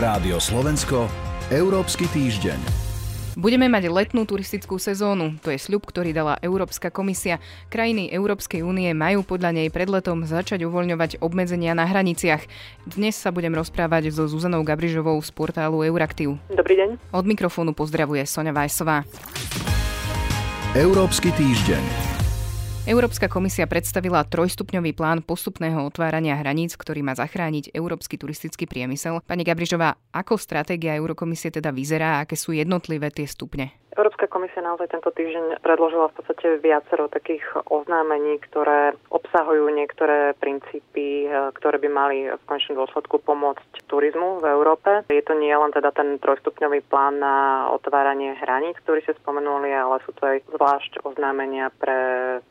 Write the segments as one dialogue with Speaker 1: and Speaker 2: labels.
Speaker 1: Rádio Slovensko, Európsky týždeň.
Speaker 2: Budeme mať letnú turistickú sezónu. To je sľub, ktorý dala Európska komisia. Krajiny Európskej únie majú podľa nej pred letom začať uvoľňovať obmedzenia na hraniciach. Dnes sa budem rozprávať so Zuzanou Gabrižovou z portálu Euraktiv.
Speaker 3: Dobrý deň.
Speaker 2: Od mikrofónu pozdravuje Sonja Vajsová.
Speaker 1: Európsky týždeň.
Speaker 2: Európska komisia predstavila trojstupňový plán postupného otvárania hraníc, ktorý má zachrániť európsky turistický priemysel. Pani Gabrižová, ako stratégia Eurokomisie teda vyzerá a aké sú jednotlivé tie stupne?
Speaker 3: Európska komisia naozaj tento týždeň predložila v podstate viacero takých oznámení, ktoré obsahujú niektoré princípy, e, ktoré by mali v konečnom dôsledku pomôcť turizmu v Európe. Je to nie len teda ten trojstupňový plán na otváranie hraníc, ktorý ste spomenuli, ale sú to aj zvlášť oznámenia pre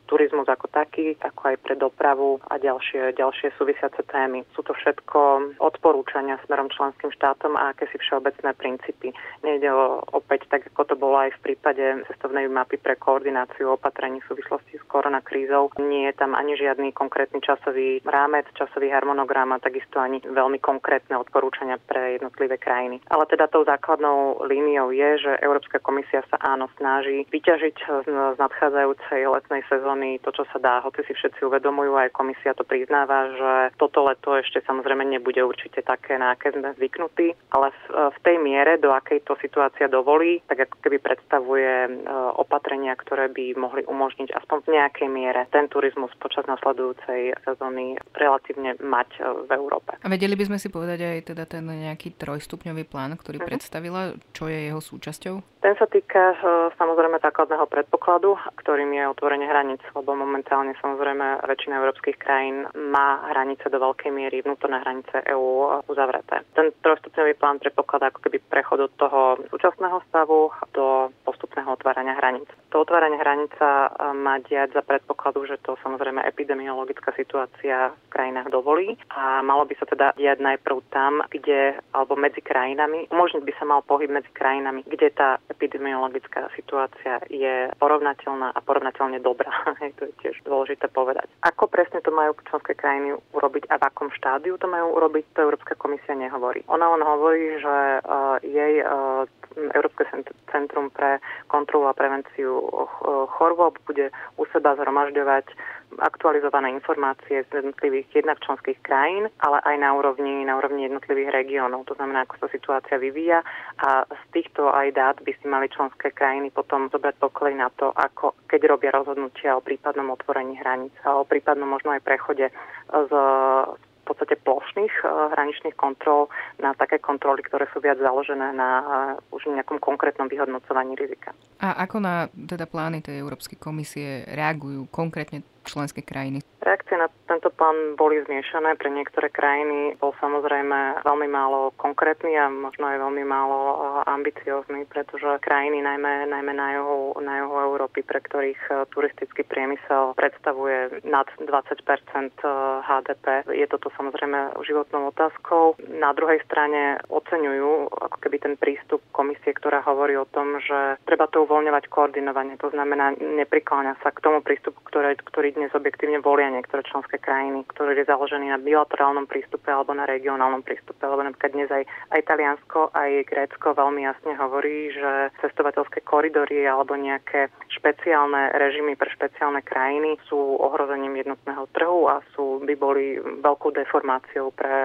Speaker 3: turizmus ako taký, ako aj pre dopravu a ďalšie, ďalšie súvisiace témy. Sú to všetko odporúčania smerom členským štátom a akési všeobecné princípy. Nejde opäť tak, ako to bolo aj v prípade cestovnej mapy pre koordináciu opatrení v súvislosti s koronakrízou. Nie je tam ani žiadny konkrétny časový rámec, časový harmonogram a takisto ani veľmi konkrétne odporúčania pre jednotlivé krajiny. Ale teda tou základnou líniou je, že Európska komisia sa áno snaží vyťažiť z nadchádzajúcej letnej sezóny to, čo sa dá. Hoci si všetci uvedomujú, aj komisia to priznáva, že toto leto ešte samozrejme nebude určite také, na aké sme zvyknutí, ale v, tej miere, do akej to situácia dovolí, tak ako keby pred predstavuje e, opatrenia, ktoré by mohli umožniť aspoň v nejakej miere ten turizmus počas nasledujúcej sezóny relatívne mať e, v Európe.
Speaker 2: A vedeli by sme si povedať aj teda ten nejaký trojstupňový plán, ktorý uh-huh. predstavila, čo je jeho súčasťou?
Speaker 3: Ten sa týka e, samozrejme základného predpokladu, ktorým je otvorenie hraníc, lebo momentálne samozrejme väčšina európskych krajín má hranice do veľkej miery, vnútorné hranice EÚ uzavreté. Ten trojstupňový plán predpokladá ako keby prechod od toho súčasného stavu do postupného otvárania hraníc. To otváranie hranica má diať za predpokladu, že to samozrejme epidemiologická situácia v krajinách dovolí a malo by sa teda diať najprv tam, kde, alebo medzi krajinami, umožniť by sa mal pohyb medzi krajinami, kde tá epidemiologická situácia je porovnateľná a porovnateľne dobrá. to je tiež dôležité povedať. Ako presne to majú členské krajiny urobiť a v akom štádiu to majú urobiť, to Európska komisia nehovorí. Ona len hovorí, že uh, jej uh, Európske centrum pre kontrolu a prevenciu chorôb bude u seba zhromažďovať aktualizované informácie z jednotlivých jednak členských krajín, ale aj na úrovni, na úrovni jednotlivých regiónov. To znamená, ako sa situácia vyvíja a z týchto aj dát by si mali členské krajiny potom zobrať pokolej na to, ako keď robia rozhodnutia o prípadnom otvorení hraníc a o prípadnom možno aj prechode z podstate plošných eh, hraničných kontrol na také kontroly, ktoré sú viac založené na eh, už nejakom konkrétnom vyhodnocovaní rizika.
Speaker 2: A ako na teda plány tej Európskej komisie reagujú konkrétne členské krajiny?
Speaker 3: Reakcie na tento plán boli zmiešané. Pre niektoré krajiny bol samozrejme veľmi málo konkrétny a možno aj veľmi málo e, ambiciózny, pretože krajiny najmä, najmä na, juhu, na juhu Európy, pre ktorých e, turistický priemysel predstavuje nad 20% HDP. Je toto samozrejme životnou otázkou. Na druhej strane oceňujú ako keby ten prístup komisie, ktorá hovorí o tom, že treba to uvoľňovať koordinovanie. To znamená, neprikláňa sa k tomu prístupu, ktoré, ktorý dnes objektívne volia niektoré členské krajiny, ktorý je založený na bilaterálnom prístupe alebo na regionálnom prístupe. Lebo napríklad dnes aj, aj Taliansko, aj Grécko veľmi jasne hovorí, že cestovateľské koridory alebo nejaké špeciálne režimy pre špeciálne krajiny sú ohrozením jednotného trhu a sú, by boli veľkou deformáciou pre,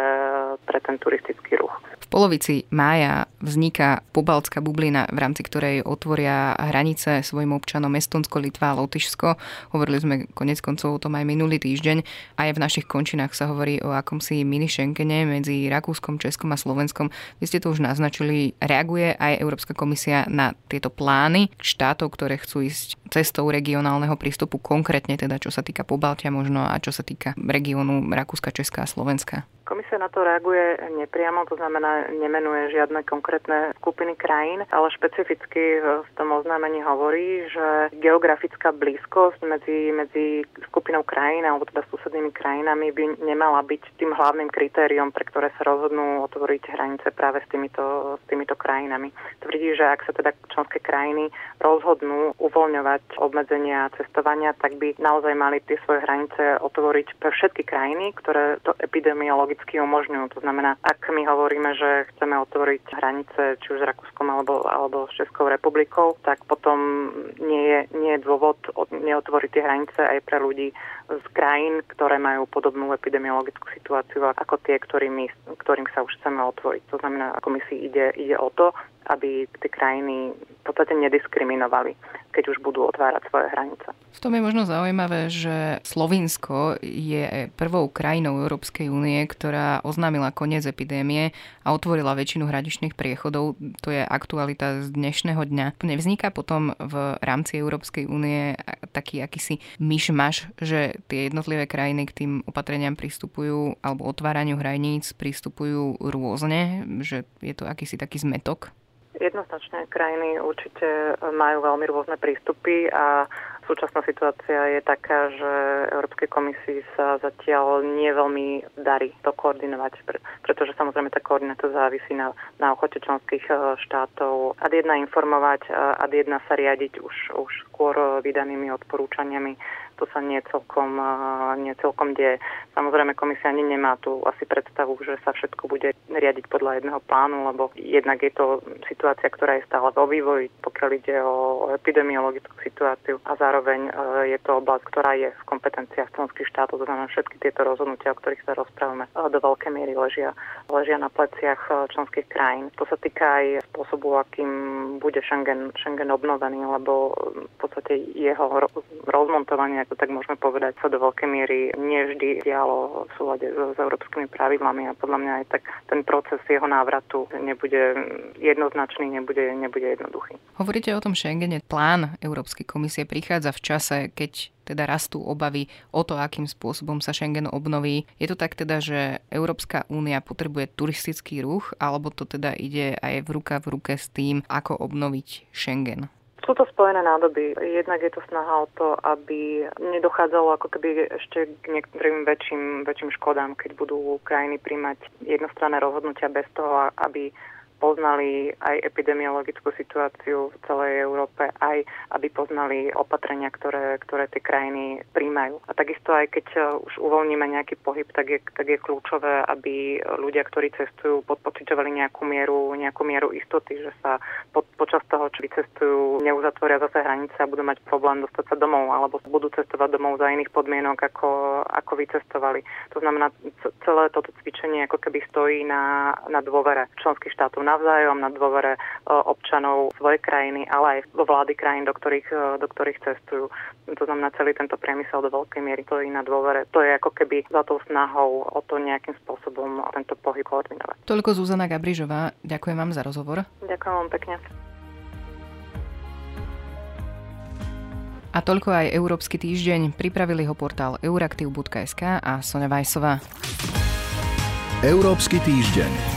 Speaker 3: pre ten turistický ruch.
Speaker 2: V polovici mája vzniká pobaltská bublina, v rámci ktorej otvoria hranice svojim občanom Estonsko, Litva a Lotyšsko. Hovorili sme konec koncov o tom aj minulý týždeň. Aj v našich končinách sa hovorí o akomsi mini Schengene medzi Rakúskom, Českom a Slovenskom. Vy ste to už naznačili. Reaguje aj Európska komisia na tieto plány štátov, ktoré chcú ísť cestou regionálneho prístupu, konkrétne teda čo sa týka Pobaltia možno a čo sa týka regiónu Rakúska, Česka a Slovenska?
Speaker 3: Komisia na to reaguje nepriamo, to znamená nemenuje žiadne konkrétne skupiny krajín, ale špecificky v tom oznámení hovorí, že geografická blízkosť medzi, medzi skupinou krajín alebo teda susednými krajinami by nemala byť tým hlavným kritériom, pre ktoré sa rozhodnú otvoriť hranice práve s týmito, s týmito krajinami. Tvrdí, že ak sa teda členské krajiny rozhodnú uvoľňovať obmedzenia cestovania, tak by naozaj mali tie svoje hranice otvoriť pre všetky krajiny, ktoré to epidemiologicky epidemiologicky umožňujú. To znamená, ak my hovoríme, že chceme otvoriť hranice či už s Rakúskom alebo, alebo s Českou republikou, tak potom nie je, nie je dôvod neotvoriť tie hranice aj pre ľudí z krajín, ktoré majú podobnú epidemiologickú situáciu ako tie, ktorými, ktorým sa už chceme otvoriť. To znamená, ako mi si ide, ide o to, aby tie krajiny v podstate nediskriminovali, keď už budú otvárať svoje hranice.
Speaker 2: V tom je možno zaujímavé, že Slovinsko je prvou krajinou Európskej únie, ktorá oznámila koniec epidémie a otvorila väčšinu hraničných priechodov. To je aktualita z dnešného dňa. Nevzniká potom v rámci Európskej únie taký akýsi myšmaš, že tie jednotlivé krajiny k tým opatreniam pristupujú alebo otváraniu hraníc pristupujú rôzne, že je to akýsi taký zmetok?
Speaker 3: Jednoznačne krajiny určite majú veľmi rôzne prístupy a Súčasná situácia je taká, že Európskej komisii sa zatiaľ nie veľmi darí to koordinovať, pretože samozrejme tá koordinácia závisí na, na ochote členských e, štátov. Ad jedna informovať, ad jedna sa riadiť už, už skôr vydanými odporúčaniami to sa nie celkom, nie celkom deje. Samozrejme, komisia ani nemá tu asi predstavu, že sa všetko bude riadiť podľa jedného plánu, lebo jednak je to situácia, ktorá je stále vo vývoji, pokiaľ ide o epidemiologickú situáciu a zároveň e, je to oblasť, ktorá je v kompetenciách členských štátov, to znamená všetky tieto rozhodnutia, o ktorých sa rozprávame, e, do veľkej miery ležia, ležia na pleciach e, členských krajín. To sa týka aj spôsobu, akým bude Schengen, Schengen obnovený, lebo v podstate jeho rozmontovanie ak to tak môžeme povedať, sa do veľkej miery nevždy dialo v súlade s, s európskymi pravidlami a podľa mňa aj tak ten proces jeho návratu nebude jednoznačný, nebude, nebude jednoduchý.
Speaker 2: Hovoríte o tom Schengene. Plán Európskej komisie prichádza v čase, keď teda rastú obavy o to, akým spôsobom sa Schengen obnoví. Je to tak teda, že Európska únia potrebuje turistický ruch, alebo to teda ide aj v ruka v ruke s tým, ako obnoviť Schengen?
Speaker 3: Sú to spojené nádoby. Jednak je to snaha o to, aby nedochádzalo ako keby ešte k niektorým väčším, väčším škodám, keď budú krajiny príjmať jednostranné rozhodnutia bez toho, aby poznali aj epidemiologickú situáciu v celej Európe, aj aby poznali opatrenia, ktoré, ktoré tie krajiny príjmajú. A takisto aj keď e, už uvoľníme nejaký pohyb, tak je, tak je kľúčové, aby ľudia, ktorí cestujú, podpocitovali nejakú mieru, nejakú mieru istoty, že sa po, počas toho, čo vycestujú, neuzatvoria zase hranice a budú mať problém dostať sa domov, alebo budú cestovať domov za iných podmienok, ako, ako vycestovali. To znamená, celé toto cvičenie ako keby stojí na, na dôvere členských štátov navzájom, na dôvere e, občanov svojej krajiny, ale aj vo vlády krajín, do ktorých, e, do ktorých cestujú. To znamená, celý tento priemysel do veľkej miery stojí na dôvere. To je ako keby za tou snahou o to nejakým spôsobom tento pohyb koordinovať.
Speaker 2: Toľko Zuzana Gabrižová. Ďakujem vám za rozhovor.
Speaker 3: Ďakujem vám pekne.
Speaker 2: A toľko aj Európsky týždeň. Pripravili ho portál euraktiv.sk a Sonja Vajsová.
Speaker 1: Európsky týždeň.